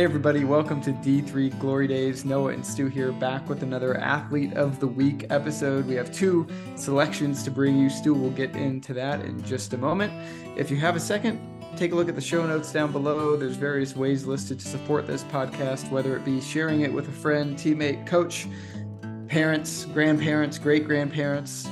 Hey, everybody, welcome to D3 Glory Days. Noah and Stu here, back with another Athlete of the Week episode. We have two selections to bring you. Stu will get into that in just a moment. If you have a second, take a look at the show notes down below. There's various ways listed to support this podcast, whether it be sharing it with a friend, teammate, coach, parents, grandparents, great grandparents.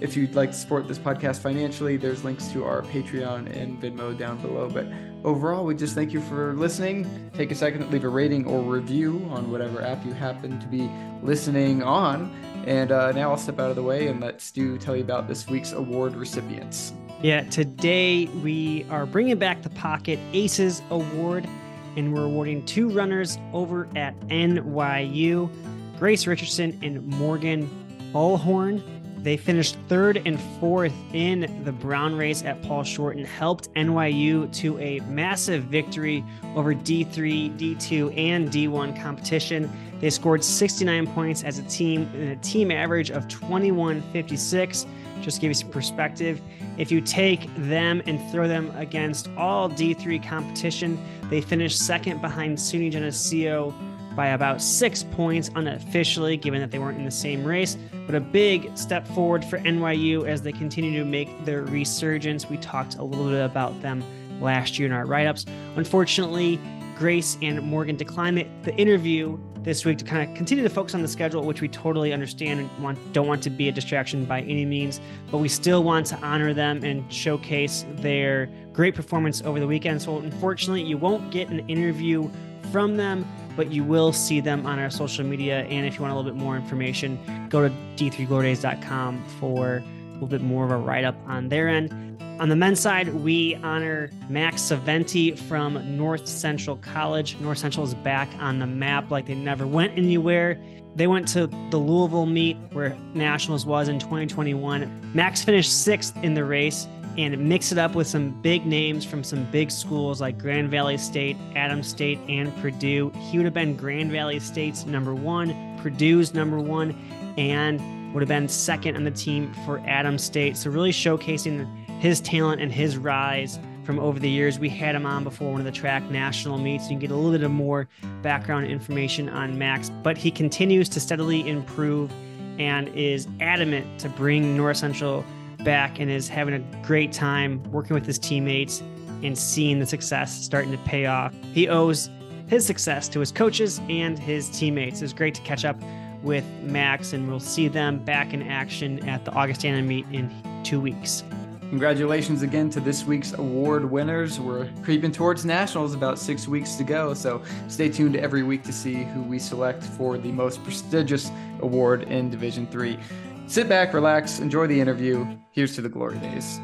If you'd like to support this podcast financially, there's links to our Patreon and Venmo down below. But overall, we just thank you for listening. Take a second, leave a rating or review on whatever app you happen to be listening on. And uh, now I'll step out of the way and let Stu tell you about this week's award recipients. Yeah, today we are bringing back the Pocket Aces Award, and we're awarding two runners over at NYU Grace Richardson and Morgan Uhlhorn. They finished third and fourth in the Brown race at Paul Short and helped NYU to a massive victory over D3, D2, and D1 competition. They scored 69 points as a team and a team average of 2156. Just to give you some perspective, if you take them and throw them against all D3 competition, they finished second behind SUNY Geneseo by about six points unofficially, given that they weren't in the same race. But a big step forward for NYU as they continue to make their resurgence. We talked a little bit about them last year in our write ups. Unfortunately, Grace and Morgan declined the, interview this week to kind of continue to focus on the schedule, which we totally understand and want, don't want to be a distraction by any means. But we still want to honor them and showcase their great performance over the weekend. So, unfortunately, you won't get an interview from them but you will see them on our social media. And if you want a little bit more information, go to d3glorydays.com for a little bit more of a write up on their end. On the men's side, we honor Max Svienty from North Central College. North Central is back on the map like they never went anywhere. They went to the Louisville meet where Nationals was in 2021. Max finished sixth in the race and mix it up with some big names from some big schools like Grand Valley State, Adams State, and Purdue. He would have been Grand Valley State's number one, Purdue's number one, and would have been second on the team for Adams State. So, really showcasing his talent and his rise from over the years. We had him on before one of the track national meets. You can get a little bit of more background information on Max, but he continues to steadily improve and is adamant to bring North Central back and is having a great time working with his teammates and seeing the success starting to pay off. He owes his success to his coaches and his teammates. It was great to catch up with Max, and we'll see them back in action at the Augustana meet in two weeks. Congratulations again to this week's award winners. We're creeping towards nationals, about six weeks to go. So stay tuned every week to see who we select for the most prestigious award in Division Three. Sit back, relax, enjoy the interview. Here's to the glory days.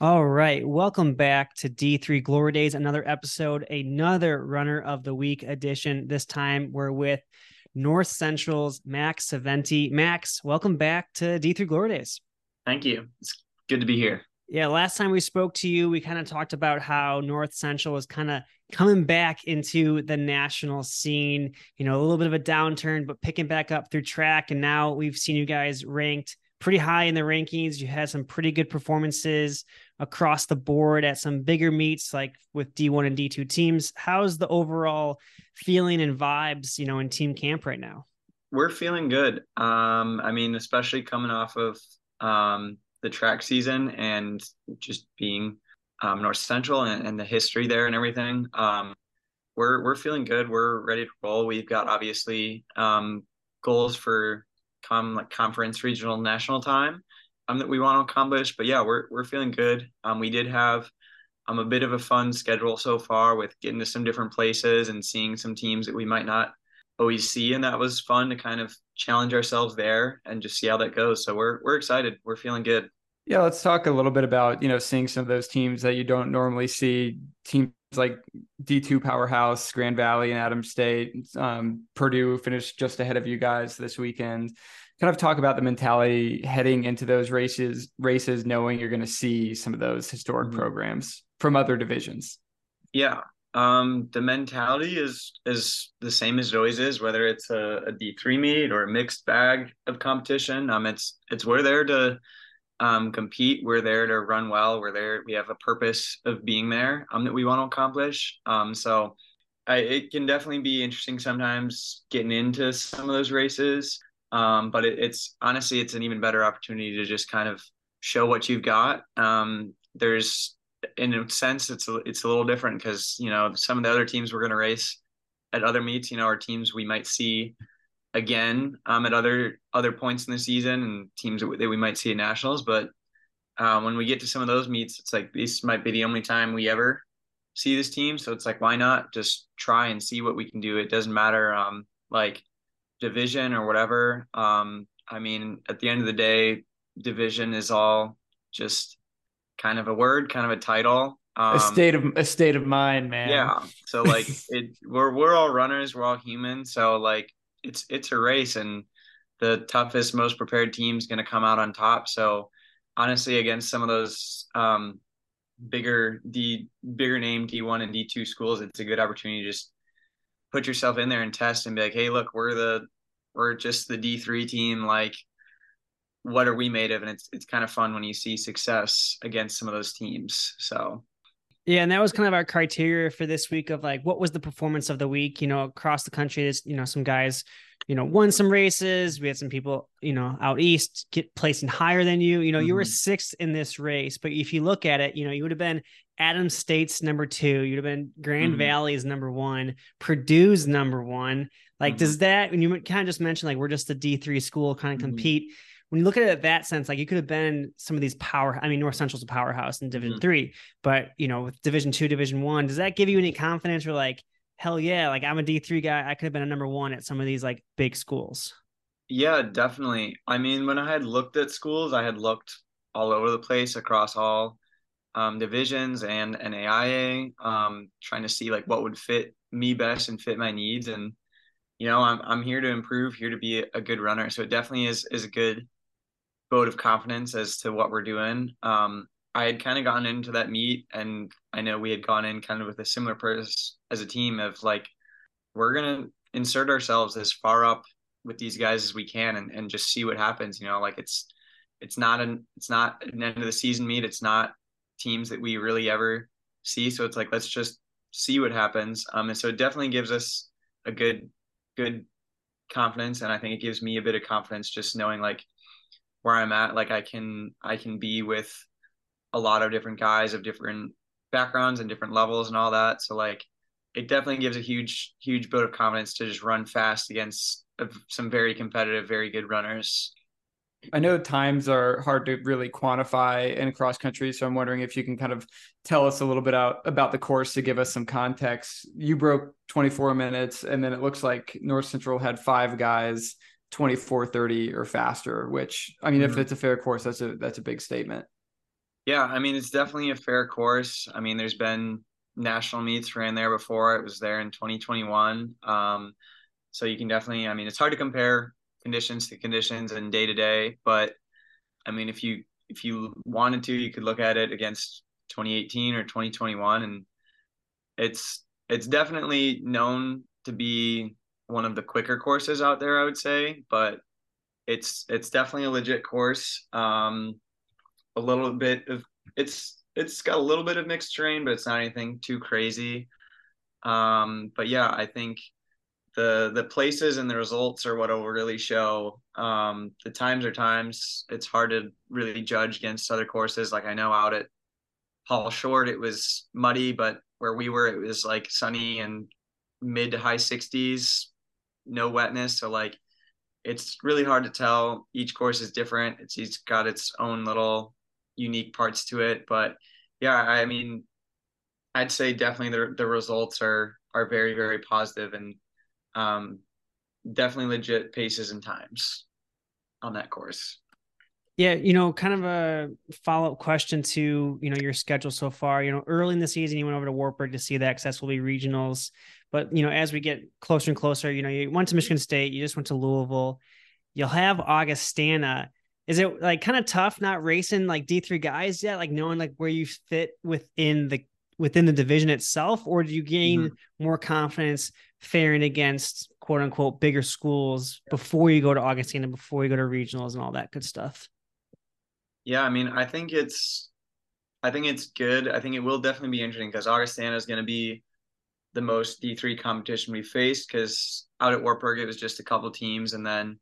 All right. Welcome back to D3 Glory Days, another episode, another runner of the week edition. This time we're with North Central's Max Svienty. Max, welcome back to D3 Glory Days. Thank you. It's good to be here. Yeah, last time we spoke to you, we kind of talked about how North Central was kind of coming back into the national scene, you know, a little bit of a downturn, but picking back up through track. And now we've seen you guys ranked pretty high in the rankings. You had some pretty good performances across the board at some bigger meets, like with D1 and D2 teams. How's the overall feeling and vibes, you know, in team camp right now? We're feeling good. Um, I mean, especially coming off of um, the track season and just being um, North Central and, and, the history there and everything. Um, we're we're feeling good. We're ready to roll. We've got obviously um, goals for com like conference, regional, national time um, that we want to accomplish. But yeah, we're we're feeling good. Um, we did have um, a bit of a fun schedule so far with getting to some different places and seeing some teams that we might not always see, and that was fun to kind of challenge ourselves there and just see how that goes. So we're we're excited. We're feeling good. Yeah, let's talk a little bit about you know seeing some of those teams that you don't normally see. Teams like D two powerhouse, Grand Valley and Adams State, um, Purdue finished just ahead of you guys this weekend. Kind of talk about the mentality heading into those races, races knowing you're going to see some of those historic mm-hmm. programs from other divisions. Yeah, Um, the mentality is is the same as it always is, whether it's a a D three meet or a mixed bag of competition. Um, it's it's we're there to um compete. We're there to run well. We're there. We have a purpose of being there. Um, that we want to accomplish. Um, so. I, it can definitely be interesting sometimes getting into some of those races. Um, but it, it's honestly, it's an even better opportunity to just kind of show what you've got. Um, there's in a sense it's a, it's a little different because you know some of the other teams we're going to race at other meets you know our teams we might see again um, at other other points in the season and teams that, that we might see at nationals but uh, when we get to some of those meets it's like this might be the only time we ever see this team so it's like why not just try and see what we can do it doesn't matter um like division or whatever um i mean at the end of the day division is all just kind of a word, kind of a title. Um, a state of a state of mind, man. Yeah. So like it we're we're all runners, we're all human. So like it's it's a race and the toughest, most prepared team is gonna come out on top. So honestly, against some of those um bigger D bigger name D one and D two schools, it's a good opportunity to just put yourself in there and test and be like, hey, look, we're the we're just the D three team, like what are we made of? And it's it's kind of fun when you see success against some of those teams. So yeah and that was kind of our criteria for this week of like what was the performance of the week you know across the country there's you know some guys you know won some races we had some people you know out east get placing higher than you you know mm-hmm. you were mm-hmm. sixth in this race but if you look at it you know you would have been Adams State's number two you'd have been grand mm-hmm. valley's number one purdue's number one like mm-hmm. does that when you kind of just mentioned like we're just a d3 school kind of mm-hmm. compete when you look at it at that sense, like you could have been some of these power. I mean, North Central's a powerhouse in Division mm-hmm. Three, but you know, with Division Two, Division One, does that give you any confidence? Or like, hell yeah, like I'm a D three guy. I could have been a number one at some of these like big schools. Yeah, definitely. I mean, when I had looked at schools, I had looked all over the place across all um, divisions and NAIA, um, trying to see like what would fit me best and fit my needs. And you know, I'm I'm here to improve, here to be a good runner. So it definitely is is a good vote of confidence as to what we're doing. Um, I had kind of gone into that meet, and I know we had gone in kind of with a similar purpose as a team of like, we're gonna insert ourselves as far up with these guys as we can, and, and just see what happens. You know, like it's it's not an it's not an end of the season meet. It's not teams that we really ever see. So it's like let's just see what happens. Um, and so it definitely gives us a good good confidence, and I think it gives me a bit of confidence just knowing like where I'm at. Like I can I can be with a lot of different guys of different backgrounds and different levels and all that. So like it definitely gives a huge huge vote of confidence to just run fast against some very competitive, very good runners. I know times are hard to really quantify in cross country, so I'm wondering if you can kind of tell us a little bit out about the course to give us some context. You broke 24 minutes, and then it looks like North Central had five guys 24 30 or faster which i mean mm-hmm. if it's a fair course that's a that's a big statement. Yeah i mean it's definitely a fair course. I mean there's been national meets ran there before. It was there in 2021 um, so you can definitely i mean it's hard to compare conditions to conditions and day to day but i mean if you if you wanted to you could look at it against 2018 or 2021 and it's it's definitely known to be one of the quicker courses out there, I would say, but it's it's definitely a legit course. Um, a little bit of it's it's got a little bit of mixed terrain, but it's not anything too crazy. Um, but yeah, I think the the places and the results are what will really show. Um, the times are times. It's hard to really judge against other courses. Like I know out at Paul Short, it was muddy, but where we were, it was like sunny and mid to high 60s no wetness. So like it's really hard to tell. Each course is different. It's each got its own little unique parts to it. But yeah, I mean, I'd say definitely the the results are are very very positive and um, definitely legit paces and times on that course. Yeah, you know, kind of a follow up question to you know your schedule so far. You know, early in the season, you went over to Wartburg to see the Access will be regionals. But you know, as we get closer and closer, you know, you went to Michigan State, you just went to Louisville. You'll have Augustana. Is it like kind of tough not racing like D three guys yet? Like knowing like where you fit within the within the division itself, or do you gain Mm-hmm. more confidence faring against quote unquote bigger schools before you go to Augustana, before you go to regionals and all that good stuff? Yeah, I mean, I think it's I think it's good. I think it will definitely be interesting because Augustana is going to be the most D3 competition we faced because out at Wartburg it was just a couple teams and then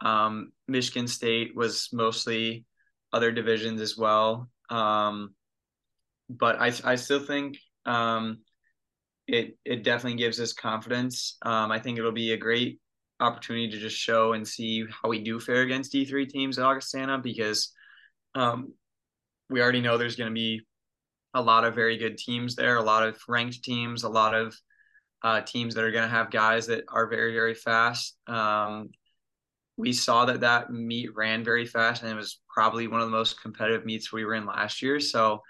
um, Michigan State was mostly other divisions as well. Um, but I I still think um, it it definitely gives us confidence. Um, I think it'll be a great opportunity to just show and see how we do fare against D3 teams at Augustana because um, we already know there's going to be a lot of very good teams there, a lot of ranked teams, a lot of uh, teams that are going to have guys that are very, very fast. Um, we saw that that meet ran very fast, and it was probably one of the most competitive meets we were in last year. So,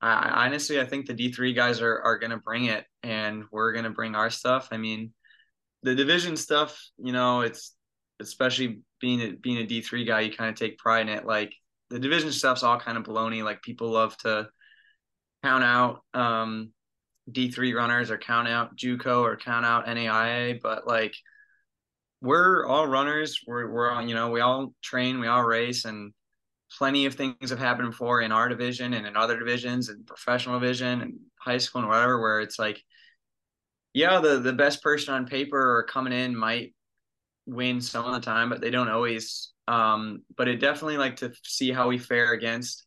I, honestly, I think the D three guys are are going to bring it, and we're going to bring our stuff. I mean, the division stuff, you know, it's especially being a, being a D three guy, you kind of take pride in it. Like the division stuff's all kind of baloney. Like people love to count out um, D3 runners or count out JUCO or count out NAIA, but like we're all runners. We're we're all, you know we all train, we all race, and plenty of things have happened before in our division and in other divisions and professional division and high school and whatever, where it's like, yeah, the the best person on paper or coming in might win some of the time, but they don't always. Um, but it definitely like to see how we fare against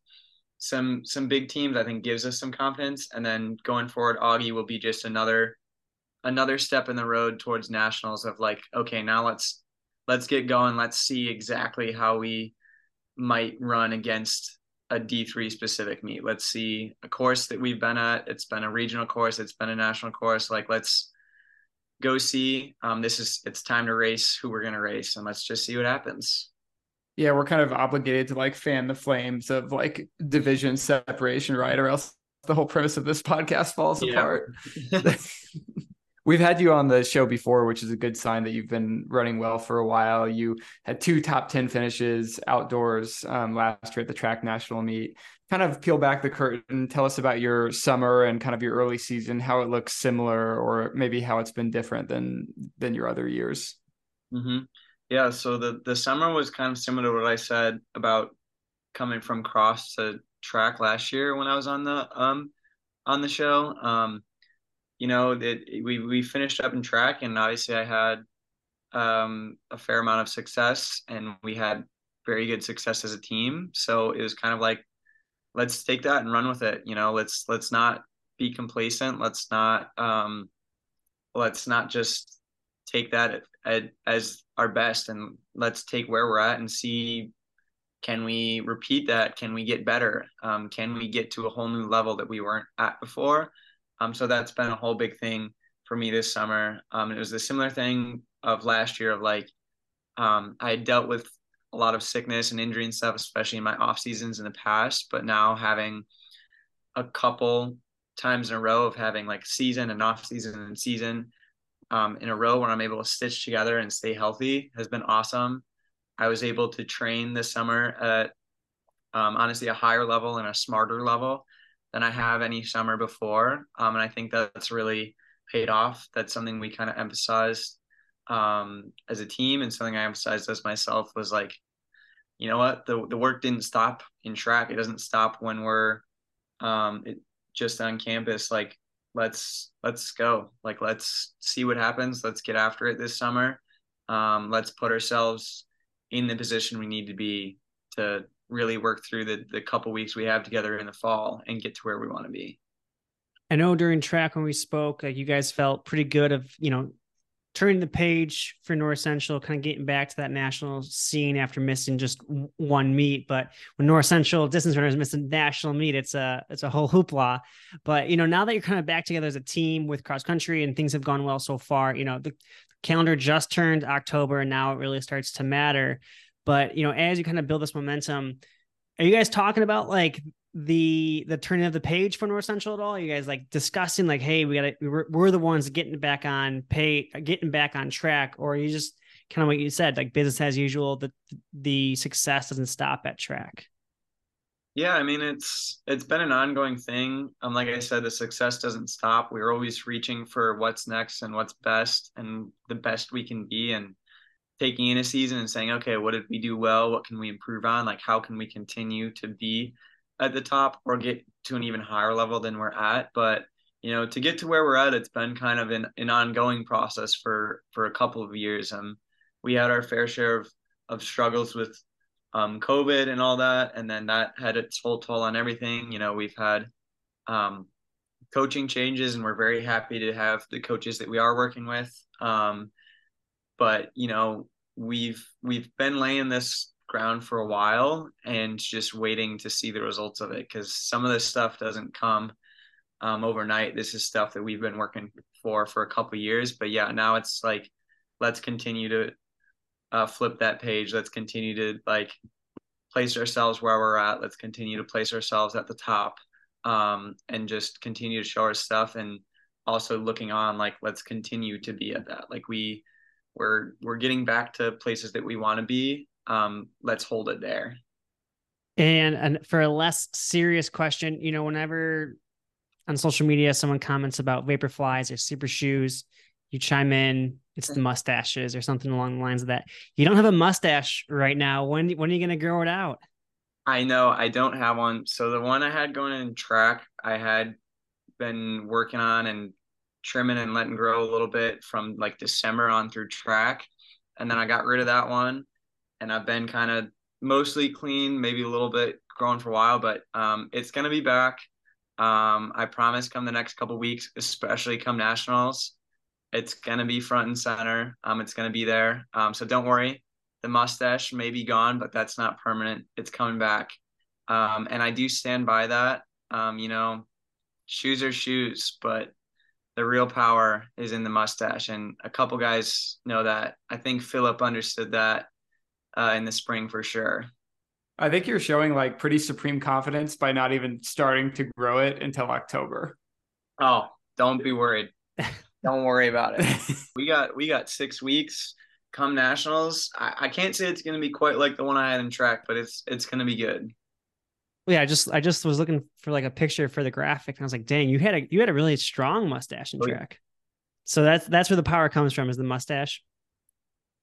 some some big teams I think gives us some confidence. And then going forward, Augie will be just another another step in the road towards nationals of like, okay, now let's let's get going. Let's see exactly how we might run against a D3 specific meet. Let's see a course that we've been at. It's been a regional course, it's been a national course. Like let's go see. Um, this is it's time to race who we're gonna race and let's just see what happens yeah, we're kind of obligated to like fan the flames of like division separation, right? Or else the whole premise of this podcast falls yeah. apart. We've had you on the show before, which is a good sign that you've been running well for a while. You had two top 10 finishes outdoors um, last year at the track national meet. Kind of peel back the curtain, tell us about your summer and kind of your early season, how it looks similar or maybe how it's been different than than your other years. Mm-hmm. Yeah, so the the summer was kind of similar to what I said about coming from cross to track last year when I was on the um on the show. Um, you know, that we we finished up in track, and obviously I had um a fair amount of success, and we had very good success as a team. So it was kind of like, let's take that and run with it. You know, let's let's not be complacent. Let's not um, let's not just take that as our best and let's take where we're at and see can we repeat that? Can we get better? Um, can we get to a whole new level that we weren't at before? Um, so that's been a whole big thing for me this summer. Um, it was a similar thing of last year of like um, i dealt with a lot of sickness and injury and stuff especially in my off seasons in the past but now having a couple times in a row of having like season and off season and season um, in a row where I'm able to stitch together and stay healthy has been awesome. I was able to train this summer at um, honestly a higher level and a smarter level than I have any summer before. Um, and I think that's really paid off. That's something we kind of emphasized um, as a team and something I emphasized as myself was like, you know what, the, the work didn't stop in track. It doesn't stop when we're um, it, just on campus. Like let's let's go. Like let's see what happens. Let's get after it this summer. Um, let's put ourselves in the position we need to be to really work through the, the couple weeks we have together in the fall and get to where we want to be. I know during track when we spoke like you guys felt pretty good of you know turning the page for North Central, kind of getting back to that national scene after missing just one meet. But when North Central distance runners miss a national meet, it's a it's a whole hoopla. But you know, now that you're kind of back together as a team with cross country and things have gone well so far, you know, the calendar just turned October and now it really starts to matter. But you know, as you kind of build this momentum, are you guys talking about like the the turning of the page for North Central at all? You guys like discussing like, hey, we got to we're, we're the ones getting back on pay, getting back on track, or you just kind of what you said, like business as usual. The the success doesn't stop at track. Yeah, I mean it's it's been an ongoing thing. Um, like I said, the success doesn't stop. We're always reaching for what's next and what's best and the best we can be and taking in a season and saying, okay, what did we do well? What can we improve on? Like how can we continue to be at the top or get to an even higher level than we're at? But you know, to get to where we're at, it's been kind of an, an ongoing process for for a couple of years. Um, we had our fair share of of struggles with um, COVID and all that, and then that had its full toll on everything. You know, we've had um, coaching changes, and we're very happy to have the coaches that we are working with. Um, but you know, we've we've been laying this ground for a while and just waiting to see the results of it because some of this stuff doesn't come um, overnight. This is stuff that we've been working for for a couple years, but yeah, now it's like let's continue to uh, flip that page. Let's continue to like place ourselves where we're at. Let's continue to place ourselves at the top um, and just continue to show our stuff and also looking on like let's continue to be at that. Like we we're we're getting back to places that we want to be. Um, let's hold it there. And and for a less serious question, you know, whenever on social media someone comments about Vaporflies or super shoes, you chime in it's the mustaches or something along the lines of that. You don't have a mustache right now. When when are you going to grow it out? I know I don't have one. So the one I had going in track, I had been working on and trimming and letting grow a little bit from like December on through track. And then I got rid of that one and I've been kind of mostly clean, maybe a little bit grown for a while, but um, it's to be back. Um, I promise come the next couple weeks, especially come nationals it's gonna be front and center. Um, it's gonna be there. Um, so don't worry. The mustache may be gone, but that's not permanent. It's coming back. Um, and I do stand by that. Um, you know, shoes are shoes, but the real power is in the mustache. And a couple guys know that. I think Philip understood that uh, in the spring for sure. I think you're showing like pretty supreme confidence by not even starting to grow it until October. Oh, don't be worried. Don't worry about it. we got we got six weeks. Come nationals, I, I can't say it's going to be quite like the one I had in track, but it's it's going to be good. Yeah, I just I just was looking for like a picture for the graphic, and I was like, dang, you had a you had a really strong mustache in oh, track. So that's that's where the power comes from is the mustache.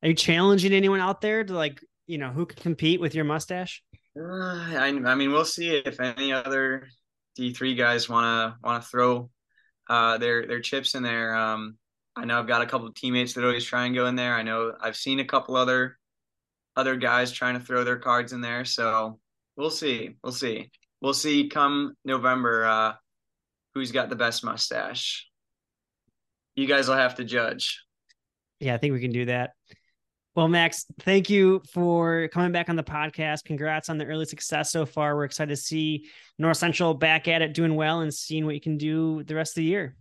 Are you challenging anyone out there to like you know who can compete with your mustache? Uh, I, I mean, we'll see if any other D three guys want to want to throw uh, their their chips in there. Um, I know I've got a couple of teammates that always try and go in there. I know I've seen a couple other other guys trying to throw their cards in there. So we'll see. We'll see. We'll see come November uh, who's got the best mustache. You guys will have to judge. Yeah, I think we can do that. Well, Max, thank you for coming back on the podcast. Congrats on the early success so far. We're excited to see North Central back at it, doing well, and seeing what you can do the rest of the year.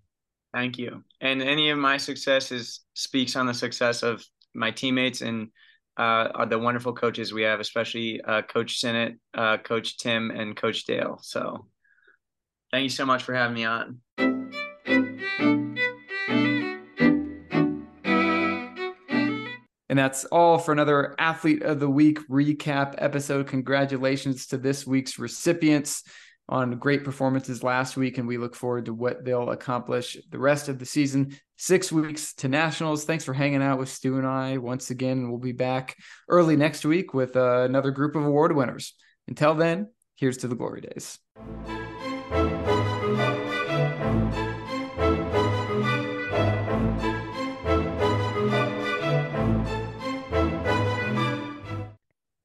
Thank you. And any of my successes speaks on the success of my teammates and uh, the wonderful coaches we have, especially uh, Coach Sinnott, uh, Coach Tim, and Coach Dale. So, thank you so much for having me on. And that's all for another Athlete of the Week recap episode. Congratulations to this week's recipients on great performances last week, and we look forward to what they'll accomplish the rest of the season. Six weeks to nationals. Thanks for hanging out with Stu and I once again. We'll be back early next week with uh, another group of award winners. Until then, here's to the glory days.